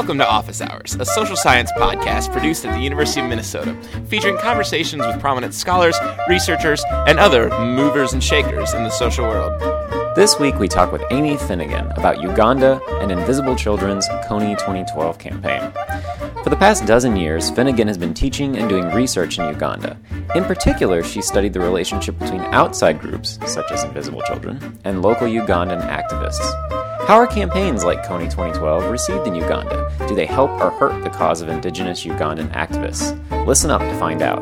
Welcome to Office Hours, a social science podcast produced at the University of Minnesota, featuring conversations with prominent scholars, researchers, and other movers and shakers in the social world. This week we talk with Amy Finnegan about Uganda and Invisible Children's Kony 2012 campaign. For the past dozen years, Finnegan has been teaching and doing research in Uganda. In particular, she studied the relationship between outside groups, such as Invisible Children, and local Ugandan activists. How are campaigns like Kony 2012 received in Uganda? Do they help or hurt the cause of indigenous Ugandan activists? Listen up to find out.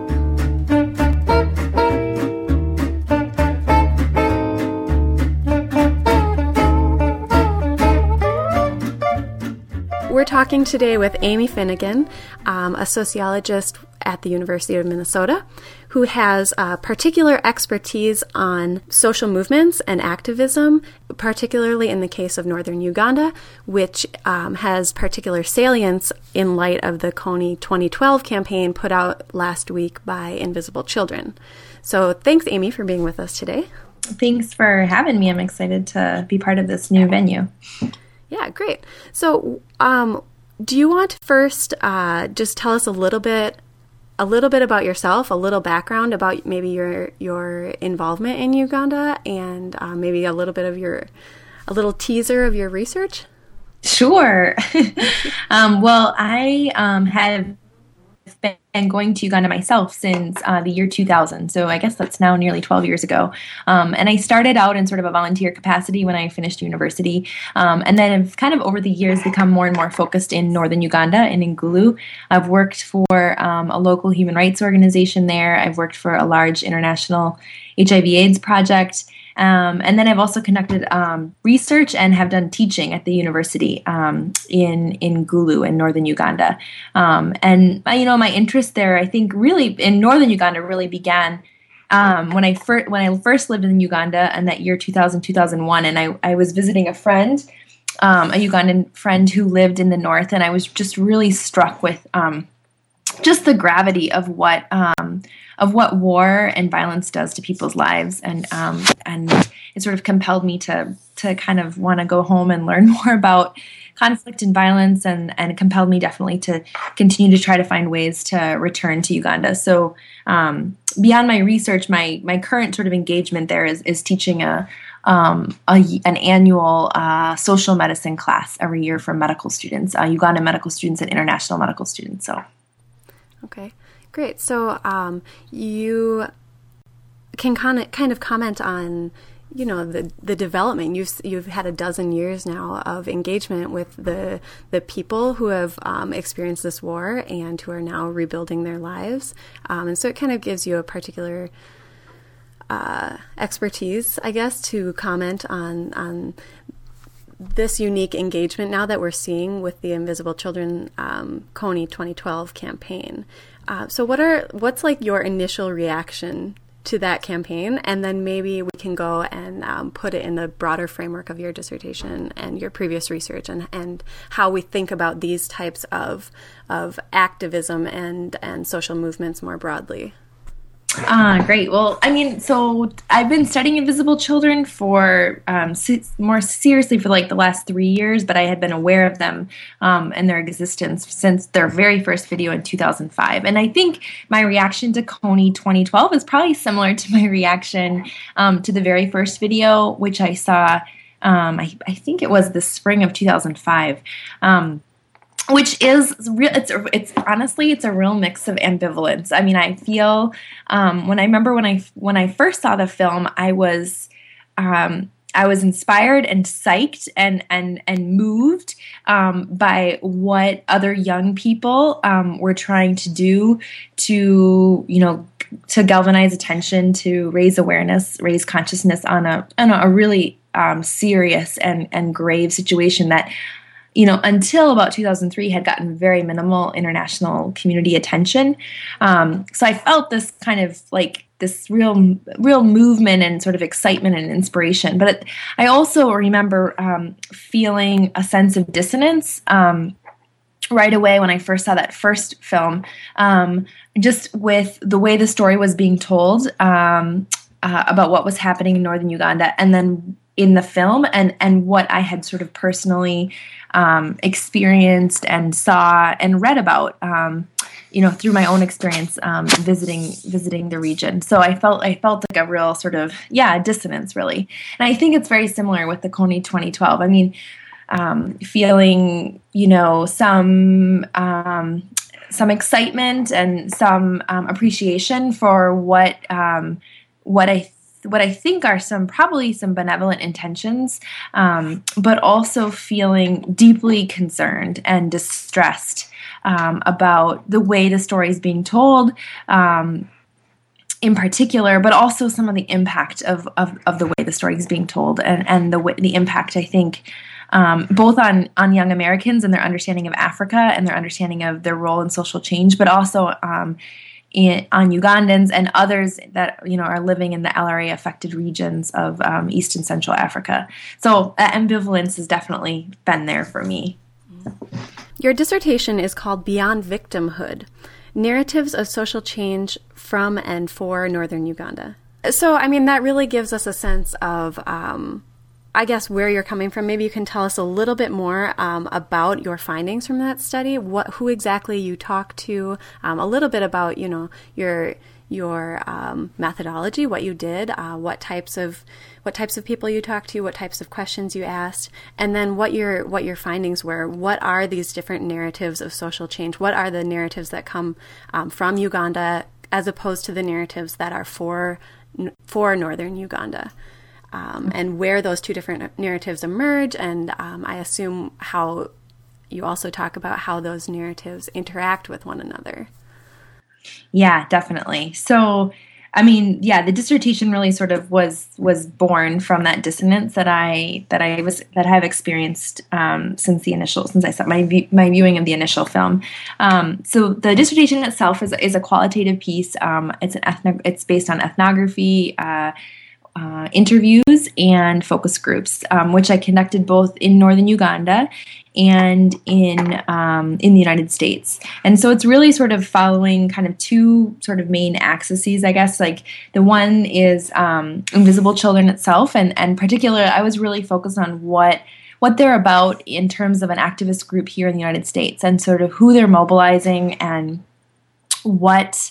We're talking today with Amy Finnegan, um, a sociologist at the University of Minnesota, who has uh, particular expertise on social movements and activism, particularly in the case of northern Uganda, which um, has particular salience in light of the Kony 2012 campaign put out last week by Invisible Children. So, thanks, Amy, for being with us today. Thanks for having me. I'm excited to be part of this new venue. Yeah, great. So, um, do you want to first uh, just tell us a little bit a little bit about yourself, a little background about maybe your your involvement in Uganda, and uh, maybe a little bit of your a little teaser of your research. Sure. um, well, I um, have going to Uganda myself since uh, the year 2000. So I guess that's now nearly 12 years ago. Um, and I started out in sort of a volunteer capacity when I finished university. Um, and then I've kind of over the years become more and more focused in northern Uganda and in Gulu. I've worked for um, a local human rights organization there. I've worked for a large international HIV AIDS project. Um, and then I've also conducted um, research and have done teaching at the university um, in in Gulu in northern Uganda. Um, and uh, you know, my interest there, I think, really in northern Uganda, really began um, when I first when I first lived in Uganda in that year 2000 2001, and I I was visiting a friend. Um, a Ugandan friend who lived in the north, and I was just really struck with just the gravity of what um, of what war and violence does to people's lives, and um, and it sort of compelled me to to kind of want to go home and learn more about conflict and violence, and and compelled me definitely to continue to try to find ways to return to Uganda. So um, beyond my research, my my current sort of engagement there is is teaching a um, a, an annual uh, social medicine class every year for medical students, uh, Uganda medical students and international medical students. So. Okay, great. So um, you can kind of kind of comment on you know the the development you've you've had a dozen years now of engagement with the the people who have um, experienced this war and who are now rebuilding their lives um, and so it kind of gives you a particular uh, expertise I guess to comment on on this unique engagement now that we're seeing with the Invisible Children um, Kony 2012 campaign. Uh, so, what are what's like your initial reaction to that campaign, and then maybe we can go and um, put it in the broader framework of your dissertation and your previous research, and, and how we think about these types of of activism and and social movements more broadly. Ah, great. Well, I mean, so I've been studying Invisible Children for um, more seriously for like the last three years, but I had been aware of them um, and their existence since their very first video in 2005. And I think my reaction to Kony 2012 is probably similar to my reaction um, to the very first video, which I saw. Um, I, I, think it was the spring of 2005 um, which is real it's it's honestly it's a real mix of ambivalence. I mean i feel um, when i remember when i when i first saw the film i was um, I was inspired and psyched and and and moved um, by what other young people um, were trying to do to you know to galvanize attention, to raise awareness, raise consciousness on a on a really um, serious and and grave situation that you know, until about 2003 had gotten very minimal international community attention. Um, so I felt this kind of like this real, real movement and sort of excitement and inspiration. But it, I also remember um, feeling a sense of dissonance. Um, right away when I first saw that first film, um, just with the way the story was being told um, uh, about what was happening in northern Uganda, and then in the film and and what I had sort of personally um, experienced and saw and read about. Um, you know, through my own experience um, visiting visiting the region, so I felt I felt like a real sort of yeah dissonance really, and I think it's very similar with the Kony 2012. I mean, um, feeling you know some um, some excitement and some um, appreciation for what what I what I think are some probably some benevolent intentions, um, but also feeling deeply concerned and distressed um, about the way the story is being told. Um, in particular, but also some of the impact of, of, of the way the story is being told and, and the the impact I think um, both on on young Americans and their understanding of Africa and their understanding of their role in social change, but also um, in, on Ugandans and others that you know are living in the LRA affected regions of um, East and Central Africa. So ambivalence has definitely been there for me. Your dissertation is called Beyond Victimhood Narratives of Social Change from and for Northern Uganda. So, I mean, that really gives us a sense of um, I guess where you're coming from. Maybe you can tell us a little bit more um, about your findings from that study. What, who exactly you talked to, um, a little bit about you know your your um, methodology, what you did, uh, what types of what types of people you talked to, what types of questions you asked, and then what your what your findings were. What are these different narratives of social change? What are the narratives that come um, from Uganda as opposed to the narratives that are for for northern Uganda? Um, and where those two different narratives emerge. And um, I assume how you also talk about how those narratives interact with one another. Yeah, definitely. So, I mean, yeah, the dissertation really sort of was was born from that dissonance that I that I was that I've experienced um, since the initial since I saw my my viewing of the initial film. Um, so the dissertation itself is is a qualitative piece. Um, it's an ethno it's based on ethnography. Uh, uh, interviews and focus groups, um, which I conducted both in northern Uganda and in um, in the United States. And so it's really sort of following kind of two sort of main axes, I guess. Like the one is um, invisible children itself, and and particular, I was really focused on what what they're about in terms of an activist group here in the United States, and sort of who they're mobilizing and what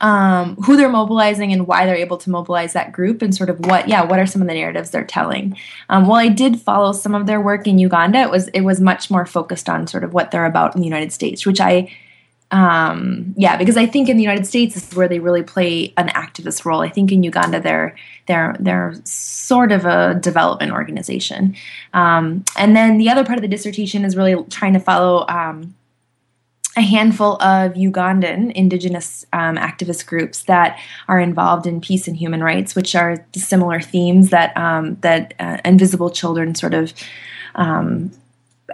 um, who they're mobilizing and why they're able to mobilize that group and sort of what yeah what are some of the narratives they're telling. Um, while i did follow some of their work in uganda it was it was much more focused on sort of what they're about in the united states which i um, yeah because i think in the united states this is where they really play an activist role. I think in uganda they're they're they're sort of a development organization. Um, and then the other part of the dissertation is really trying to follow um, a handful of Ugandan indigenous um, activist groups that are involved in peace and human rights, which are similar themes that um, that uh, Invisible Children sort of um,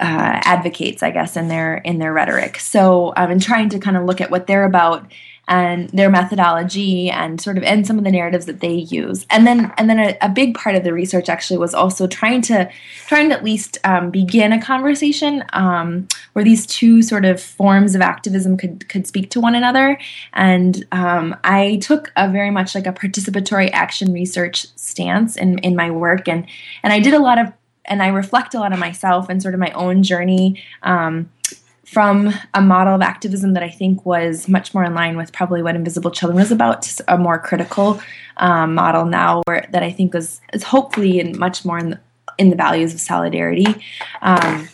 uh, advocates, I guess, in their in their rhetoric. So I've been trying to kind of look at what they're about and their methodology and sort of and some of the narratives that they use. And then and then a, a big part of the research actually was also trying to trying to at least um, begin a conversation um, where these two sort of forms of activism could could speak to one another. And um, i took a very much like a participatory action research stance in in my work. And and i did a lot of and i reflect a lot of myself and sort of my own journey um, from a model of activism that I think was much more in line with probably what Invisible Children was about, a more critical um, model now, where that I think was is hopefully and much more in the, in the values of solidarity. Um,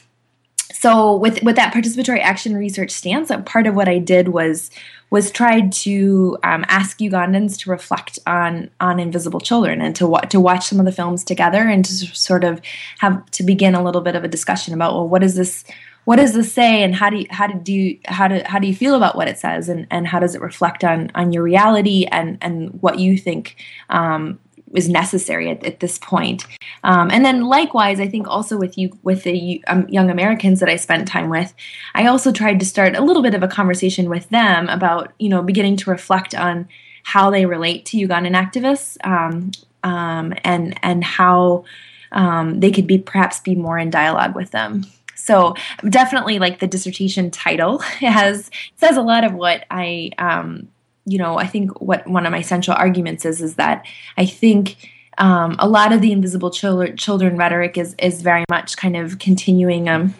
so with with that participatory action research stance, part of what I did was was tried to um, ask Ugandans to reflect on on Invisible Children and to wa- to watch some of the films together and to sort of have to begin a little bit of a discussion about well, what is this what does this say and how do you how do you how do how do you feel about what it says and and how does it reflect on on your reality and and what you think um, is necessary at, at this point. Um, and then likewise, I think also with you with the um, young Americans that I spent time with, I also tried to start a little bit of a conversation with them about you know beginning to reflect on how they relate to Ugandan activists um, um and and how um, they could be perhaps be more in dialogue with them. So definitely like the dissertation title has says a lot of what I um, you know, I think what one of my central arguments is is that I think um, a lot of the invisible children, rhetoric is is very much kind of continuing um,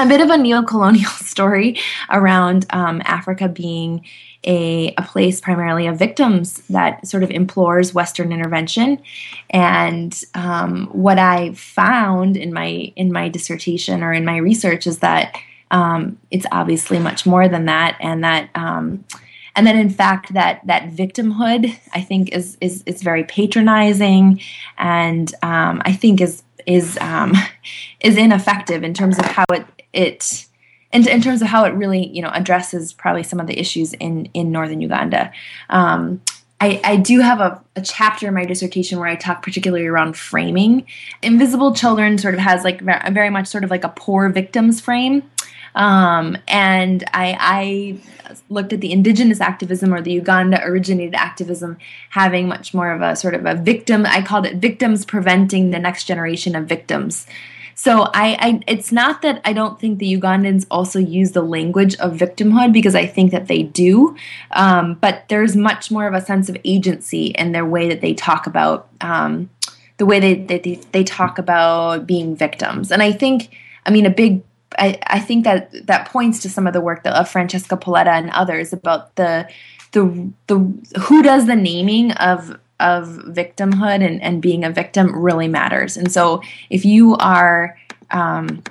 a bit of a neo-colonial story around um, Africa being a, a place primarily of victims that sort of implores Western intervention. And um, what I found in my in my dissertation or in my research is that um, it's obviously much more than that, and that um, and then in fact that that victimhood I think is is is very patronizing, and um, I think is is um, is ineffective in terms of how it it in, in terms of how it really you know addresses probably some of the issues in in northern Uganda. Um, I, I, do have a, a, chapter in my dissertation where I talk particularly around framing. Invisible Children sort of has like very much sort of like a poor victims frame. Um, and I, I, looked at the indigenous activism or the Uganda originated activism having much more of a sort of a victim. I called it victims preventing the next generation of victims. So I, I, it's not that I don't think the Ugandans also use the language of victimhood because I think that they do, um, but there's much more of a sense of agency in their way that they talk about um, the way they, they they talk about being victims. And I think, I mean, a big I, I think that that points to some of the work that, of Francesca Polletta and others about the the the who does the naming of of victimhood and, and being a victim really matters. And so if you are um,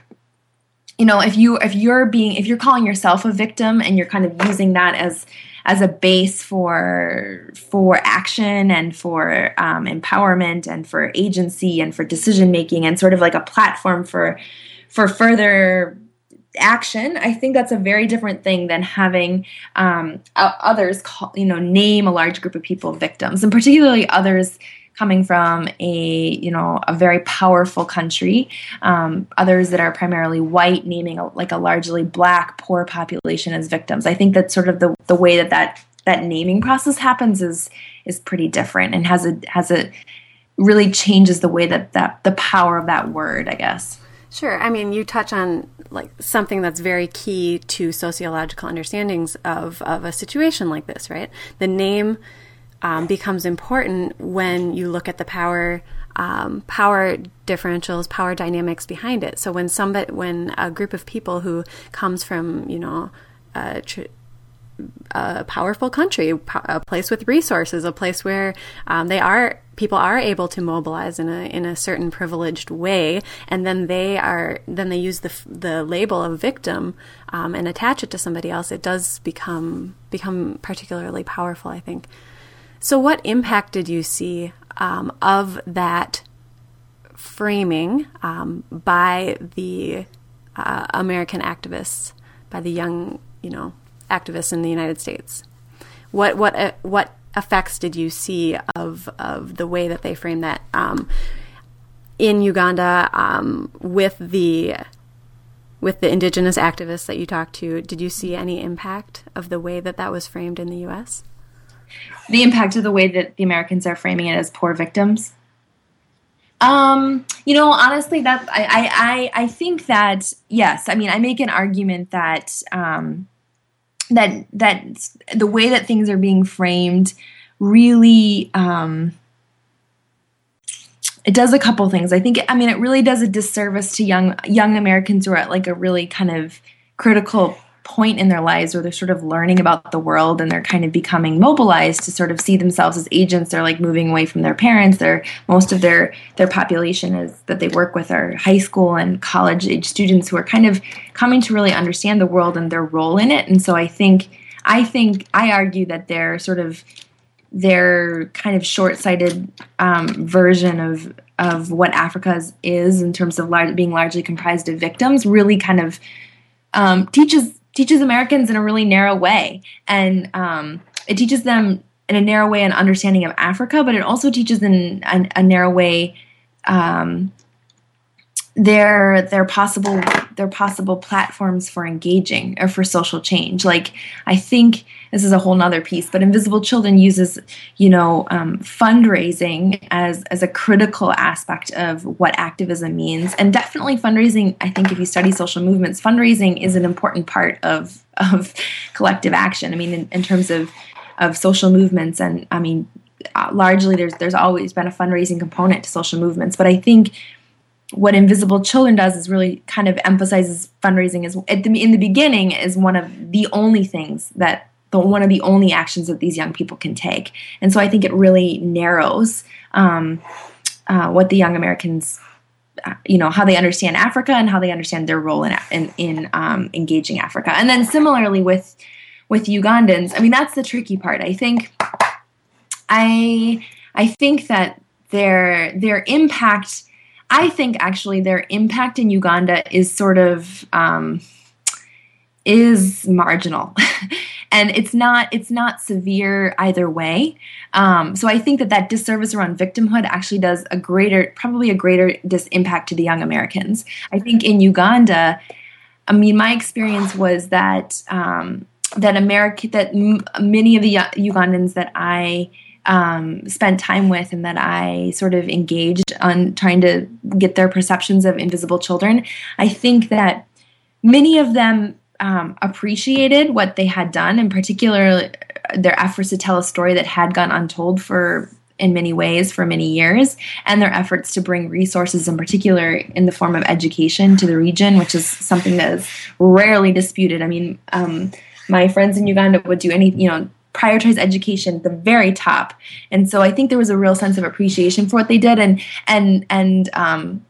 you know if you if you're being if you're calling yourself a victim and you're kind of using that as as a base for for action and for um, empowerment and for agency and for decision making and sort of like a platform for for further action i think that's a very different thing than having um, others call, you know name a large group of people victims and particularly others coming from a you know a very powerful country um, others that are primarily white naming a, like a largely black poor population as victims. I think that sort of the, the way that that that naming process happens is is pretty different and has a has a really changes the way that that the power of that word i guess Sure. I mean, you touch on like something that's very key to sociological understandings of, of a situation like this, right? The name um, becomes important when you look at the power um, power differentials, power dynamics behind it. So when somebody, when a group of people who comes from, you know, a, tr- a powerful country, a place with resources, a place where um, they are people are able to mobilize in a in a certain privileged way, and then they are then they use the the label of victim um, and attach it to somebody else. It does become become particularly powerful, I think. So, what impact did you see um, of that framing um, by the uh, American activists, by the young, you know, activists in the United States. What what uh, what effects did you see of of the way that they framed that um, in Uganda um, with the with the indigenous activists that you talked to? Did you see any impact of the way that that was framed in the U.S.? The impact of the way that the Americans are framing it as poor victims. Um, you know, honestly, that I, I, I think that yes. I mean, I make an argument that um, that that the way that things are being framed really um, it does a couple things. I think I mean it really does a disservice to young young Americans who are at like a really kind of critical point in their lives where they're sort of learning about the world and they're kind of becoming mobilized to sort of see themselves as agents. They're like moving away from their parents. They're most of their their population is that they work with are high school and college age students who are kind of coming to really understand the world and their role in it. And so i think i think i argue that their sort of their kind of short-sighted um, version of of what Africa is, is in terms of lar- being largely comprised of victims really kind of um, teaches teaches Americans in a really narrow way, and um, it teaches them in a narrow way an understanding of Africa, but it also teaches in a, a narrow way um, their their possible their possible platforms for engaging or for social change. Like I think this is a whole nother piece, but Invisible Children uses you know um, fundraising as as a critical aspect of what activism means, and definitely fundraising. I think if you study social movements, fundraising is an important part of of collective action. I mean, in, in terms of of social movements, and I mean uh, largely there's there's always been a fundraising component to social movements, but I think what Invisible Children does is really kind of emphasizes fundraising as the, in the beginning is one of the only things that the one of the only actions that these young people can take, and so I think it really narrows um, uh, what the young Americans you know how they understand Africa and how they understand their role in in, in um, engaging Africa. And then similarly with with Ugandans, I mean that's the tricky part. I think I I think that their their impact. I think actually their impact in Uganda is sort of um, is marginal. and it's not it's not severe either way. Um, so I think that that disservice around victimhood actually does a greater, probably a greater dis impact to the young Americans. I think in Uganda, I mean, my experience was that um, that America that m- many of the Ugandans that I um, spent time with and that I sort of engaged on trying to get their perceptions of invisible children, I think that many of them um, appreciated what they had done, in particular their efforts to tell a story that had gone untold for in many ways for many years, and their efforts to bring resources, in particular in the form of education, to the region, which is something that is rarely disputed. I mean, um, my friends in Uganda would do any, you know, prioritize education at the very top, and so I think there was a real sense of appreciation for what they did, and and and um,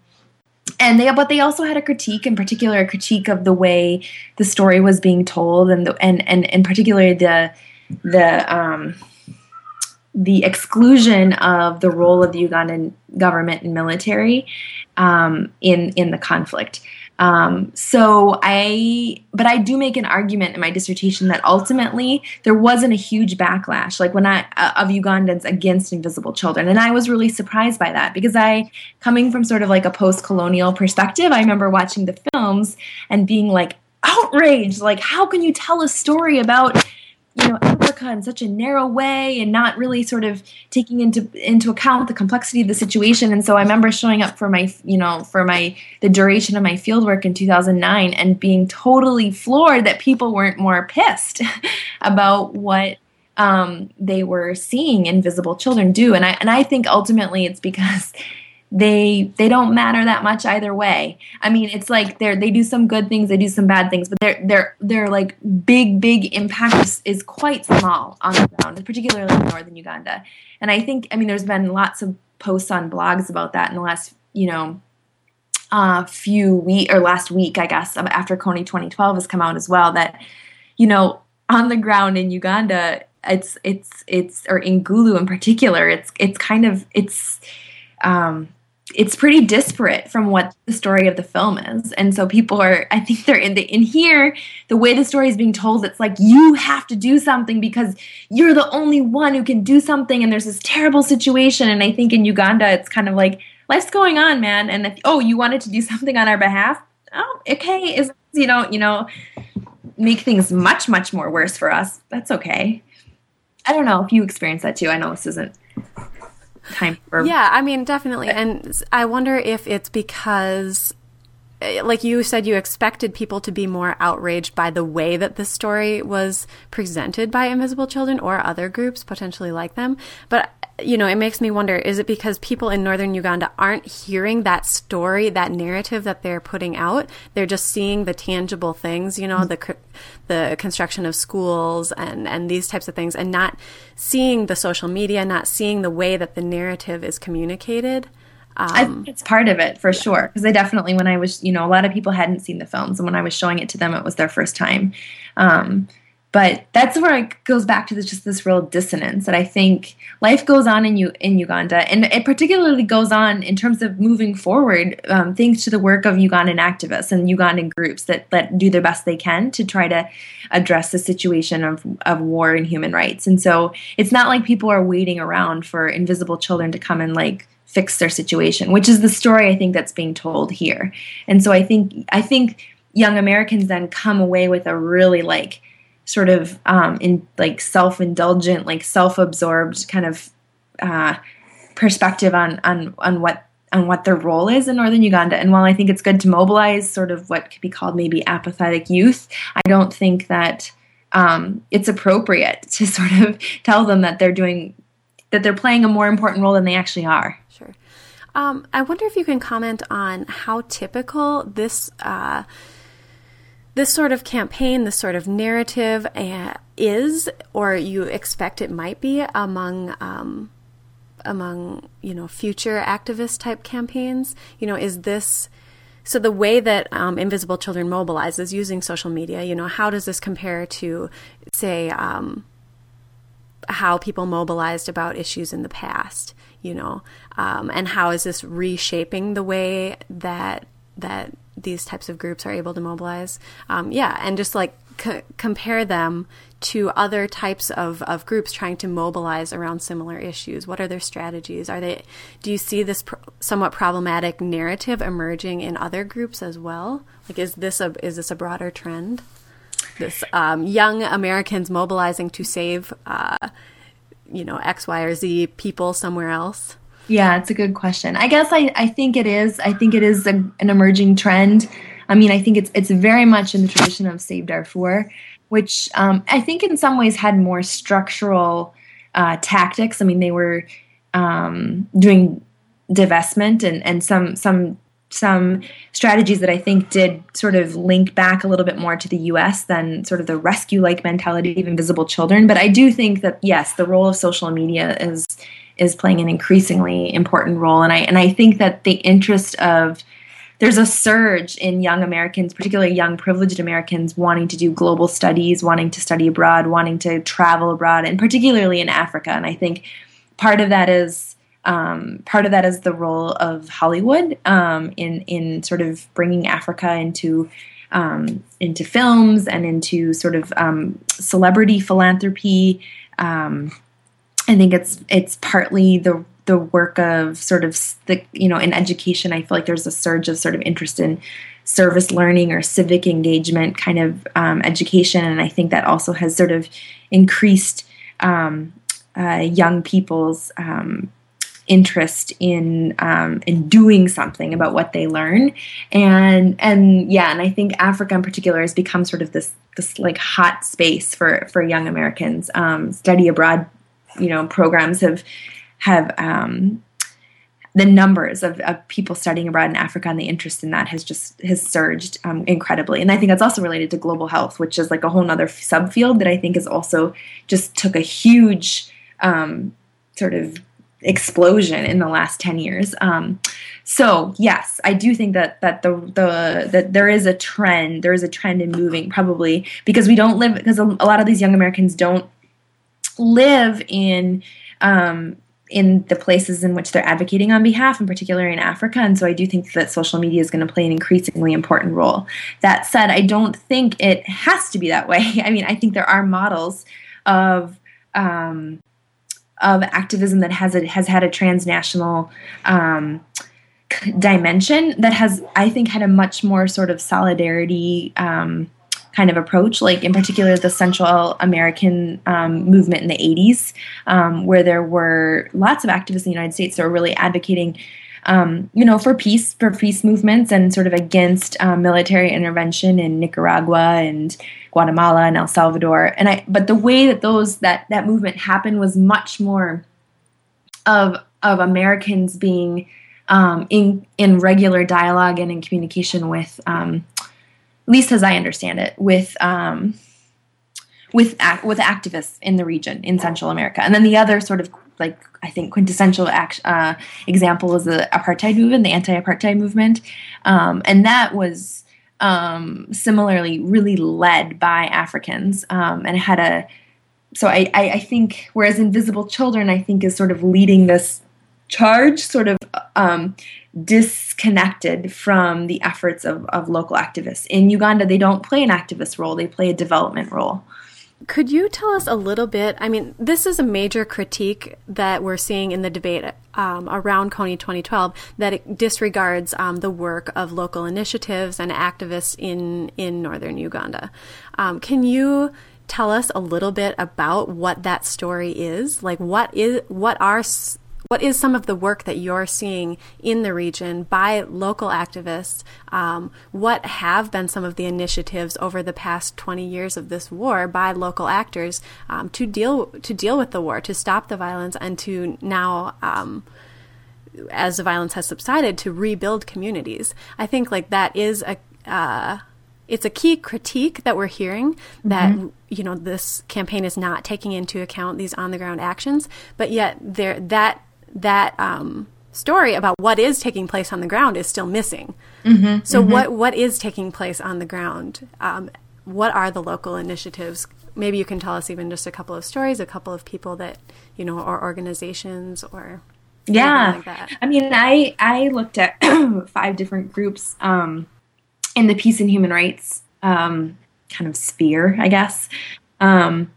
and they but they also had a critique in particular a critique of the way the story was being told and the, and and in particular the the um the exclusion of the role of the Ugandan government and military um, in in the conflict. Um, so I, but I do make an argument in my dissertation that ultimately there wasn't a huge backlash, like when I uh, of Ugandans against invisible children, and I was really surprised by that because I, coming from sort of like a post-colonial perspective, I remember watching the films and being like outraged, like how can you tell a story about you know Africa in such a narrow way and not really sort of taking into into account the complexity of the situation. And so I remember showing up for my you know for my the duration of my fieldwork in 2009 and being totally floored that people weren't more pissed about what um, they were seeing invisible children do. And I and I think ultimately it's because they they don't matter that much either way. I mean, it's like they're they do some good things, they do some bad things, but their their their like big big impact is, quite small on the ground, particularly in northern Uganda. And I think I mean there's been lots of posts on blogs about that in the last you know uh, few week or last week I guess after Kony 2012 has come out as well that you know on the ground in Uganda it's it's it's or in Gulu in particular it's it's kind of it's um it's pretty disparate from what the story of the film is. And so people are i think they're in the in here the way the story is being told it's like you have to do something because you're the only one who can do something and there's this terrible situation. And i think in uganda it's kind of like life's going on man. And if, oh you wanted to do something on our behalf? Oh okay. Is you know you know make things much much more worse for us. That's okay. I don't know if you experience that too. I know this isn't time. Yeah, I mean, definitely. And I wonder if it's because eh, like you said you expected people to be more outraged by the way that the story was presented by invisible children or other groups potentially like them but you know, it makes me wonder is it because people in northern Uganda aren't hearing that story, that narrative that they're putting out? They're just seeing the tangible things, you know, the the construction of schools and and these types of things and not seeing the social media, not seeing the way that the narrative is communicated. Um, I think it's part of it for yeah. sure because I definitely when I was you know a lot of people hadn't seen the films and when I was showing it to them it was their first time. Um, but that's where it goes back to this, just this real dissonance that I think life goes on in you in Uganda, and it particularly goes on in terms of moving forward, um, thanks to the work of Ugandan activists and Ugandan groups that that do their best they can to try to address the situation of of war and human rights. And so it's not like people are waiting around for invisible children to come and like fix their situation, which is the story I think that's being told here. And so I think I think young Americans then come away with a really like sort of um, in like self-indulgent, like self-absorbed kind of uh, perspective on on on what on what their role is in northern Uganda. And while I think it's good to mobilize sort of what could be called maybe apathetic youth, I don't think that um, it's appropriate to sort of tell them that they're doing that they're playing a more important role than they actually are. Sure. Um, I wonder if you can comment on how typical this uh, this sort of campaign, this sort of narrative uh, is, or you expect it might be among um, among you know future activist type campaigns. You know, is this so the way that um, Invisible Children mobilizes using social media? You know, how does this compare to, say, um, how people mobilized about issues in the past? You know, um, and how is this reshaping the way that that these types of groups are able to mobilize. Um, yeah, and just like c- compare them to other types of, of groups trying to mobilize around similar issues. What are their strategies? Are they? Do you see this pr- somewhat problematic narrative emerging in other groups as well? Like, is this a is this a broader trend? This um, young Americans mobilizing to save, uh, you know, X, Y, or Z people somewhere else. Yeah, it's a good question. I guess I, I think it is. I think it is a, an emerging trend. I mean, I think it's it's very much in the tradition of Save Darfur, which um, I think in some ways had more structural uh, tactics. I mean, they were um, doing divestment and, and some some some strategies that I think did sort of link back a little bit more to the US than sort of the rescue like mentality of invisible children. But I do think that yes, the role of social media is is playing an increasingly important role. And I and I think that the interest of there's a surge in young Americans, particularly young privileged Americans, wanting to do global studies, wanting to study abroad, wanting to travel abroad, and particularly in Africa. And I think part of that is um, part of that is the role of Hollywood um, in in sort of bringing Africa into um, into films and into sort of um, celebrity philanthropy. I think it's it's partly the the work of sort of the you know in education. I feel like there's a surge of sort of interest in service learning or civic engagement kind of um, education, and I think that also has sort of increased um, uh, young people's um, interest in um, in doing something about what they learn and and yeah and i think africa in particular has become sort of this this like hot space for for young americans um, study abroad you know programs have have um, the numbers of, of, people studying abroad in Africa and the interest in that has just has surged um, incredibly. And I think that's also related to global health, which is like a whole other subfield that I think is also just took a huge um, sort of explosion in the last 10 years. Um, so yes, I do think that that the the that there is a trend. There is a trend in moving probably because we don't live because a, a lot of these young Americans don't live in um, in the places in which they're advocating on behalf, in particular in Africa. And so I do think that social media is going to play an increasingly important role. That said, I don't think it has to be that way. I mean, I think there are models of um, of activism that has a, has had a transnational um, dimension that has, I think, had a much more sort of solidarity. Um, kind of approach, like in particular the Central American um, movement in the 80s, um, where there were lots of activists in the United States that were really advocating. Um, you know, for peace, for peace movements, and sort of against um, military intervention in Nicaragua and Guatemala and El Salvador. And I, but the way that those that that movement happened was much more of of Americans being um, in in regular dialogue and in communication with um, least as I understand it, with um, with with activists in the region in Central America, and then the other sort of like I think quintessential act, uh, example is the apartheid movement, the anti-apartheid movement, um, and that was um, similarly really led by Africans, um, and had a so I, I, I think whereas Invisible Children I think is sort of leading this charge, sort of um, disconnected from the efforts of, of local activists. In Uganda, they don't play an activist role, they play a development role. Could you tell us a little bit? I mean, this is a major critique that we're seeing in the debate um, around Kony 2012 that it disregards um, the work of local initiatives and activists in, in northern Uganda. Um, can you tell us a little bit about what that story is? Like, what is what are what is some of the work that you're seeing in the region by local activists? Um, what have been some of the initiatives over the past 20 years of this war by local actors um, to deal to deal with the war, to stop the violence, and to now um, as the violence has subsided to rebuild communities. I think like that is a uh, it's a key critique that we're hearing that mm-hmm. you know this campaign is not taking into account these on the ground actions, but yet there that that um, story about what is taking place on the ground is still missing. Mm-hmm. So mm-hmm. what what is taking place on the ground? Um, what are the local initiatives? Maybe you can tell us even just a couple of stories, a couple of people that you know, or organizations, or yeah. Like I mean, I I looked at five different groups. Um, in the peace and human rights um, kind of sphere, I guess. Um,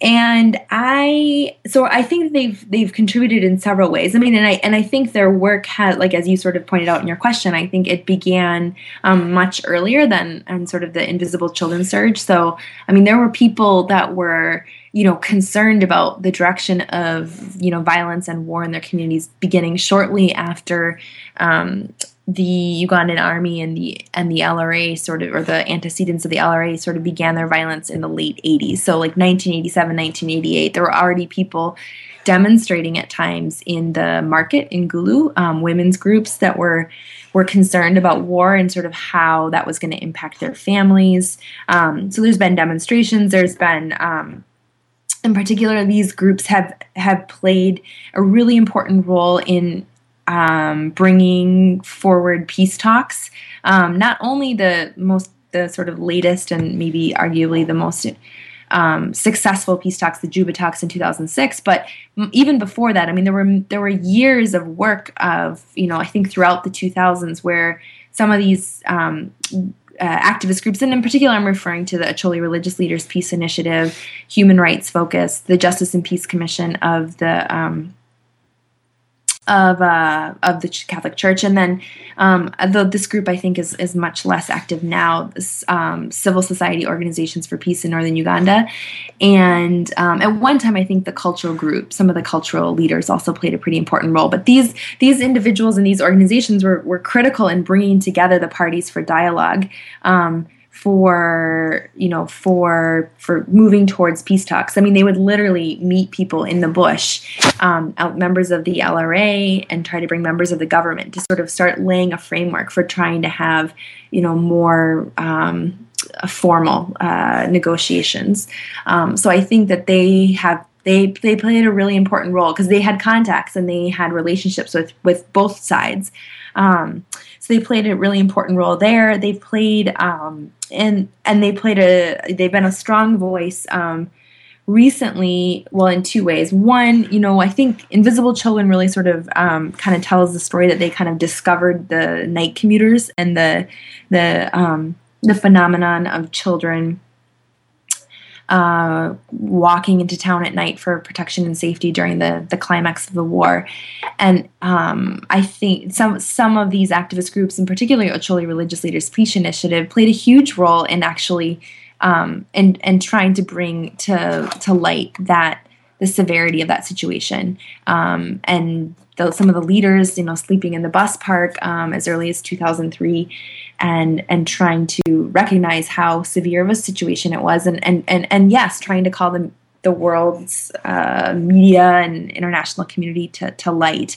and I, so I think they've they've contributed in several ways. I mean, and I and I think their work had, like as you sort of pointed out in your question, I think it began um, much earlier than and sort of the Invisible Children surge. So, I mean, there were people that were you know concerned about the direction of you know violence and war in their communities beginning shortly after um, the Ugandan army and the and the LRA sort of or the antecedents of the LRA sort of began their violence in the late 80s. So like 1987, 1988, there were already people demonstrating at times in the market in Gulu, um, women's groups that were were concerned about war and sort of how that was going to impact their families. Um, so there's been demonstrations. There's been um, in particular, these groups have have played a really important role in um, bringing forward peace talks. Um, not only the most, the sort of latest and maybe arguably the most um, successful peace talks, the Juba talks in 2006, but even before that, I mean, there were there were years of work of you know I think throughout the 2000s where some of these um, uh, activist groups, and in particular, I'm referring to the Acholi Religious Leaders Peace Initiative, Human Rights Focus, the Justice and Peace Commission of the um, of uh, of the Catholic Church, and then um, the, this group I think is is much less active now. Um, civil society organizations for peace in northern Uganda, and um, at one time I think the cultural group, some of the cultural leaders also played a pretty important role. But these these individuals and these organizations were were critical in bringing together the parties for dialogue. Um, for you know for for moving towards peace talks. I mean, they would literally meet people in the bush, um, members of the LRA, and try to bring members of the government to sort of start laying a framework for trying to have you know more. Um, formal uh, negotiations. Um, so I think that they have they they played a really important role because they had contacts and they had relationships with with both sides. Um, so they played a really important role there. They've played um, and and they played a they've been a strong voice um, recently. Well, in two ways. One, you know, I think Invisible Children really sort of um, kind of tells the story that they kind of discovered the night commuters and the the um, the phenomenon of children uh, walking into town at night for protection and safety during the the climax of the war. And um, I think some some of these activist groups, in particular Acholi Religious Leaders Peace Initiative, played a huge role in actually um, and and trying to bring to to light that the severity of that situation um, and the, some of the leaders, you know, sleeping in the bus park um, as early as 2003, and and trying to recognize how severe of a situation it was, and and and, and yes, trying to call them the world's uh, media and international community to to light.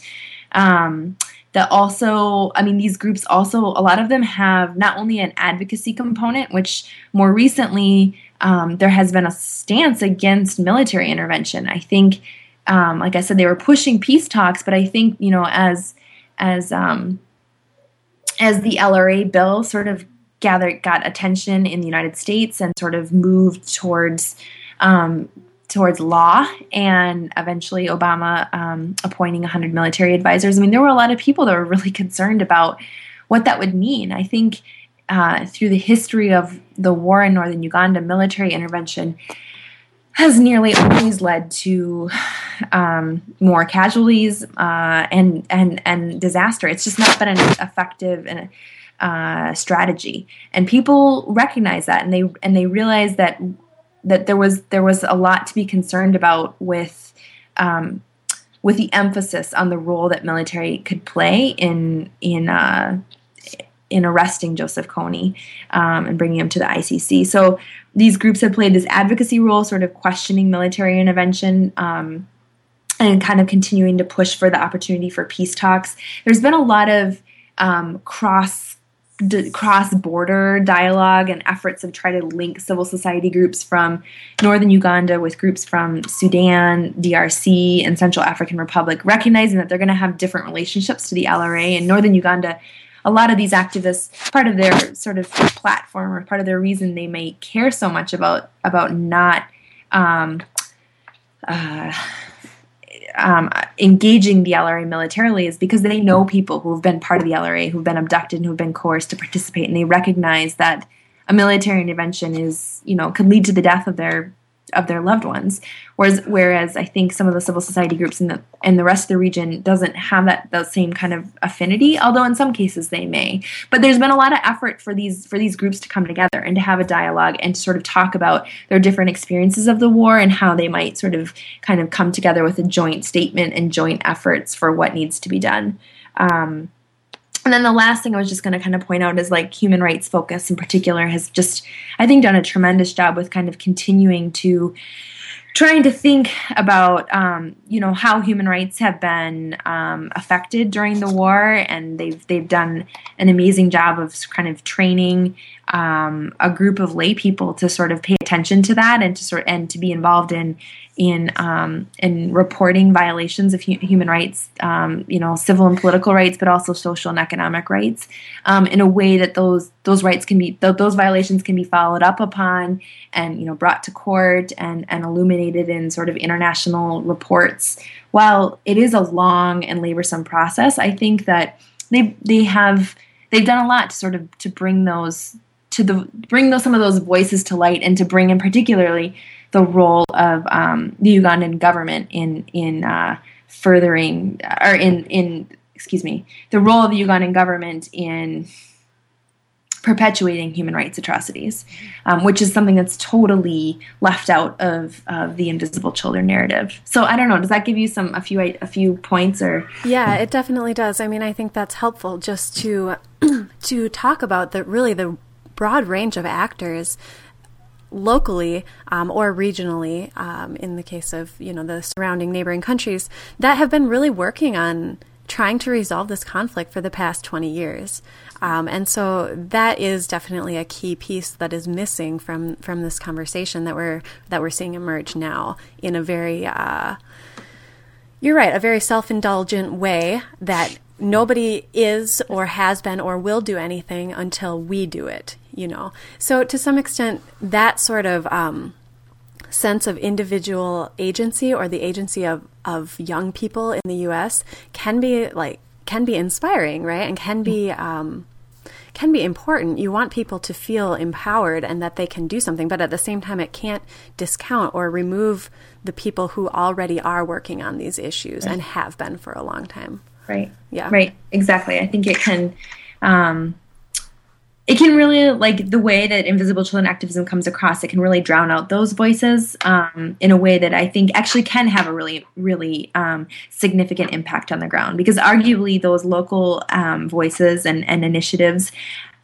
Um, that also, I mean, these groups also, a lot of them have not only an advocacy component, which more recently um, there has been a stance against military intervention. I think um, like I said, they were pushing peace talks, but I think you know as as um, as the LRA bill sort of gathered got attention in the United States and sort of moved towards um, towards law and eventually Obama um, appointing 100 military advisors. I mean, there were a lot of people that were really concerned about what that would mean. I think uh, through the history of the war in northern Uganda, military intervention has nearly always led to um, more casualties uh, and and and disaster. It's just not been an effective and uh, strategy, and people recognize that, and they and they realize that that there was there was a lot to be concerned about with um, with the emphasis on the role that military could play in in uh, in arresting Joseph Kony um, and bringing him to the ICC. So these groups have played this advocacy role, sort of questioning military intervention. Um, and kind of continuing to push for the opportunity for peace talks. There's been a lot of um, cross d- cross border dialogue and efforts to try to link civil society groups from northern Uganda with groups from Sudan, DRC, and Central African Republic, recognizing that they're going to have different relationships to the LRA. In northern Uganda, a lot of these activists, part of their sort of platform or part of their reason they may care so much about about not um, uh, um, engaging the LRA militarily is because they know people who have been part of the LRA, who've been abducted and who've been coerced to participate, and they recognize that a military intervention is, you know, could lead to the death of their of their loved ones. Whereas, whereas I think some of the civil society groups in the and the rest of the region doesn't have that that same kind of affinity. Although in some cases they may. But there's been a lot of effort for these for these groups to come together and to have a dialogue and to sort of talk about their different experiences of the war and how they might sort of kind of come together with a joint statement and joint efforts for what needs to be done. Um, and then the last thing I was just going to kind of point out is like human rights focus in particular has just, I think, done a tremendous job with kind of continuing to trying to think about um, you know how human rights have been um, affected during the war, and they've they've done an amazing job of kind of training um, a group of lay people to sort of pay attention to that and to sort and to be involved in in um, in reporting violations of hu- human rights, um, you know, civil and political rights, but also social and economic rights, um, in a way that those those rights can be th- those violations can be followed up upon and you know brought to court and and illuminated in sort of international reports. While it is a long and laborsome process, I think that they they have they've done a lot to sort of to bring those to the bring those some of those voices to light and to bring in particularly the role of um, the Ugandan government in in uh, furthering or in in excuse me the role of the Ugandan government in perpetuating human rights atrocities, um, which is something that's totally left out of, of the invisible children narrative. So I don't know. Does that give you some a few a few points or? Yeah, it definitely does. I mean, I think that's helpful just to to talk about the really the broad range of actors locally um, or regionally, um, in the case of you know the surrounding neighboring countries, that have been really working on trying to resolve this conflict for the past 20 years. Um, and so that is definitely a key piece that is missing from from this conversation that we're that we're seeing emerge now in a very uh, you're right, a very self indulgent way that nobody is or has been or will do anything until we do it you know. So to some extent, that sort of um, sense of individual agency or the agency of, of young people in the U.S. can be like can be inspiring, right? And can be um, can be important. You want people to feel empowered and that they can do something, but at the same time, it can't discount or remove the people who already are working on these issues right. and have been for a long time. Right. Yeah. Right. Exactly. I think it can. Um, it can really like the way that invisible children activism comes across it can really drown out those voices um, in a way that i think actually can have a really really um, significant impact on the ground. Because arguably those local um, voices and, and, initiatives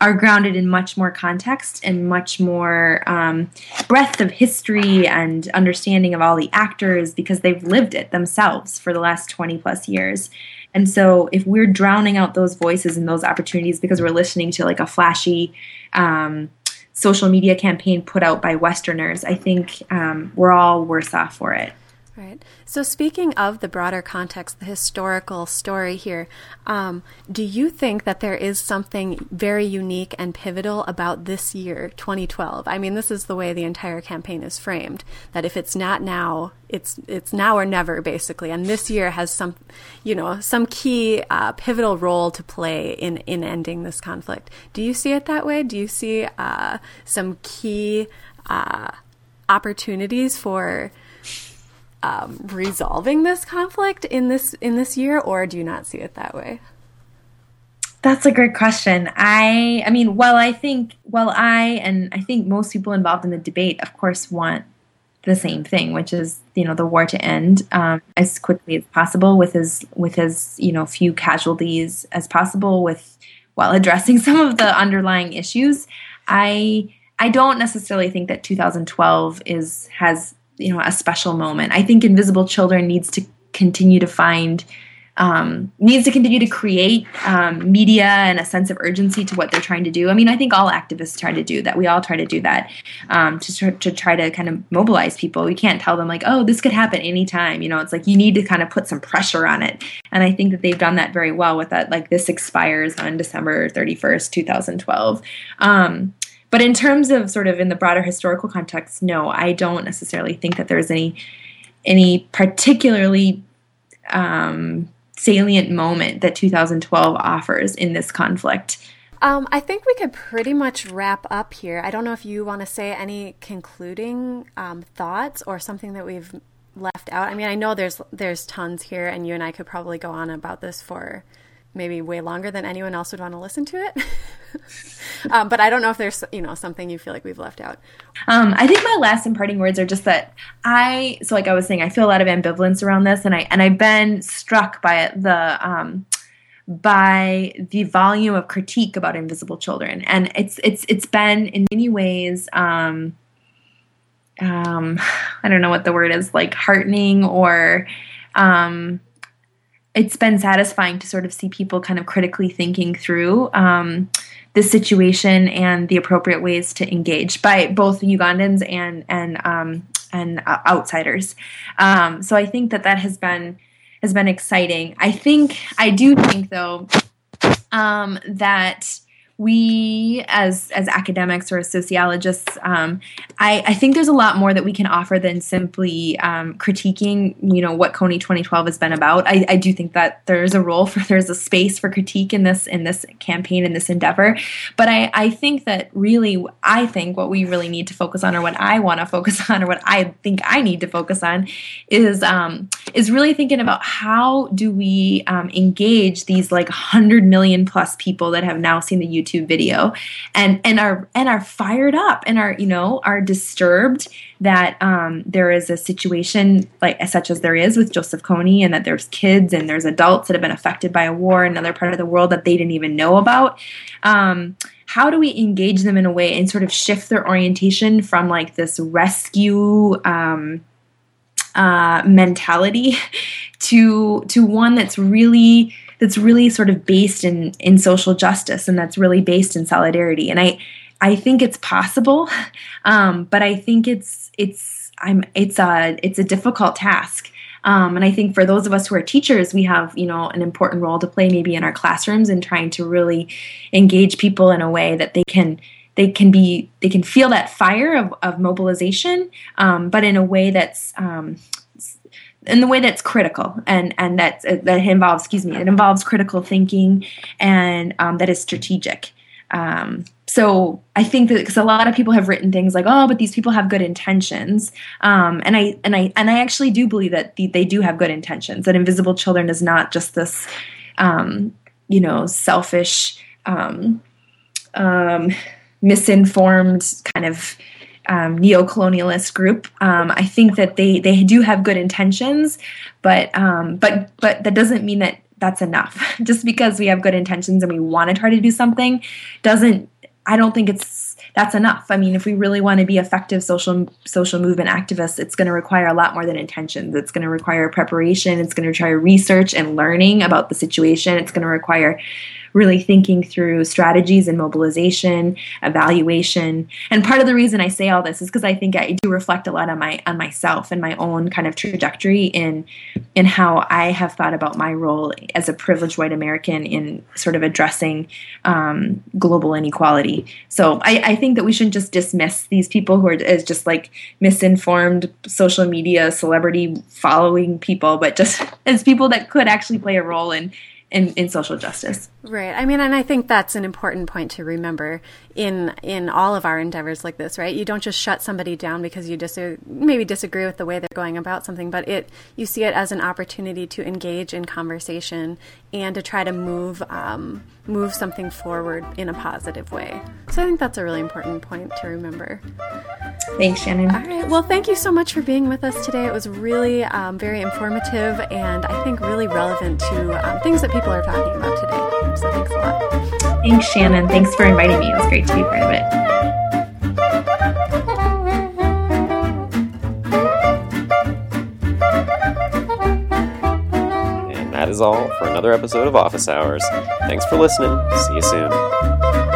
are grounded in much more context and much more um, breadth of history and understanding of all the actors because they've lived it themselves for the last 20 plus years and so if we're drowning out those voices and those opportunities because we're listening to like a flashy um, social media campaign put out by Westerners, I think um, we're all worse off for it. Right. So, speaking of the broader context, the historical story here, um, do you think that there is something very unique and pivotal about this year, 2012? I mean, this is the way the entire campaign is framed. That if it's not now, it's it's now or never, basically. And this year has some, you know, some key uh, pivotal role to play in in ending this conflict. Do you see it that way? Do you see uh, some key uh, opportunities for um, resolving this conflict in this in this year, or do you not see it that way? That's a great question. I I mean, well, I think well, I and I think most people involved in the debate, of course, want the same thing, which is you know the war to end um, as quickly as possible with as with as you know few casualties as possible, with while addressing some of the underlying issues. I I don't necessarily think that 2012 is has you know a special moment. I think Invisible Children needs to continue to find um, needs to continue to create um, media and a sense of urgency to what they're trying to do. I mean, I think all activists try to do that. We all try to do that um, to, to try to kind of mobilize people. We can't tell them, like, oh, this could happen anytime. You know, it's like you need to kind of put some pressure on it. And I think that they've done that very well with that. Like, this expires on December 31st, 2012. Um, but in terms of sort of in the broader historical context, no, I don't necessarily think that there's any any particularly um, salient moment that 2012 offers in this conflict. Um, I think we could pretty much wrap up here. I don't know if you want to say any concluding um, thoughts or something that we've left out. I mean, I know there's there's tons here, and you and I could probably go on about this for maybe way longer than anyone else would want to listen to it. um, but I don't know if there's you know something you feel like we've left out. Um, I think my last and parting words are just that I so like I was saying I feel a lot of ambivalence around this, and I and I've been struck by it, the um, by the volume of critique about invisible children, and it's it's it's been in many ways. Um, um, I don't know what the word is like heartening or um, it's been satisfying to sort of see people kind of critically thinking through um, the situation and the appropriate ways to engage by both Ugandans and and um, and uh, outsiders. Um, so I think that that has been has been exciting. I think I do think though um, that we as as academics or as sociologists um, I, I, think there's a lot more that we can offer than simply um, critiquing you know what Kony 2012 has been about. I, I, do think that there's a role for there's a space for critique in this in this campaign in this endeavor. But I, I think that really I think what we really need to focus on or what I want to focus on or what I think I need to focus on is um, is really thinking about how do we um, engage these like 100 million plus people that have now seen the YouTube YouTube video and and are and are fired up and are you know are disturbed that um, there is a situation like such as there is with Joseph Kony and that there's kids and there's adults that have been affected by a war in another part of the world that they didn't even know about. Um, how do we engage them in a way and sort of shift their orientation from like this rescue um, uh, mentality to to one that's really that's really sort of based in in social justice and that's really based in solidarity. And i i think it's possible um, but i think it's it's i'm it's a it's a difficult task. Um, and I think for those of us who are teachers, we have you know an important role to play maybe in our classrooms and trying to really engage people in a way that they can they can be they can feel that fire of, of mobilization, um, but in a way that's um, in the way that's critical and and that that involves excuse me it involves critical thinking and um, that is strategic um, so I think that because a lot of people have written things like, "Oh, but these people have good intentions," um, and I and I and I actually do believe that the, they do have good intentions. That Invisible Children is not just this, um, you know, selfish, um, um, misinformed kind of um, neo-colonialist group. Um, I think that they they do have good intentions, but um, but but that doesn't mean that that's enough. Just because we have good intentions and we want to try to do something doesn't. I don't think it's that's enough. I mean, if we really want to be effective social social movement activists, it's going to require a lot more than intentions. It's going to require preparation. It's going to require research and learning about the situation. It's going to require really thinking through strategies and mobilization, evaluation. And part of the reason I say all this is because I think I do reflect a lot on my on myself and my own kind of trajectory in in how I have thought about my role as a privileged white American in sort of addressing um, global inequality. So I, I think that we shouldn't just dismiss these people who are as just like misinformed social media celebrity following people, but just as people that could actually play a role in in, in social justice. Right. I mean, and I think that's an important point to remember in in all of our endeavors like this, right? You don't just shut somebody down because you dis- maybe disagree with the way they're going about something, but it you see it as an opportunity to engage in conversation and to try to move um, move something forward in a positive way. So I think that's a really important point to remember. Thanks, Shannon. All right. Well, thank you so much for being with us today. It was really um, very informative and I think really relevant to um, things that people are talking about today. So thanks a lot. Thanks, Shannon. Thanks for inviting me. It was great to be part of it. that is all for another episode of Office Hours. Thanks for listening. See you soon.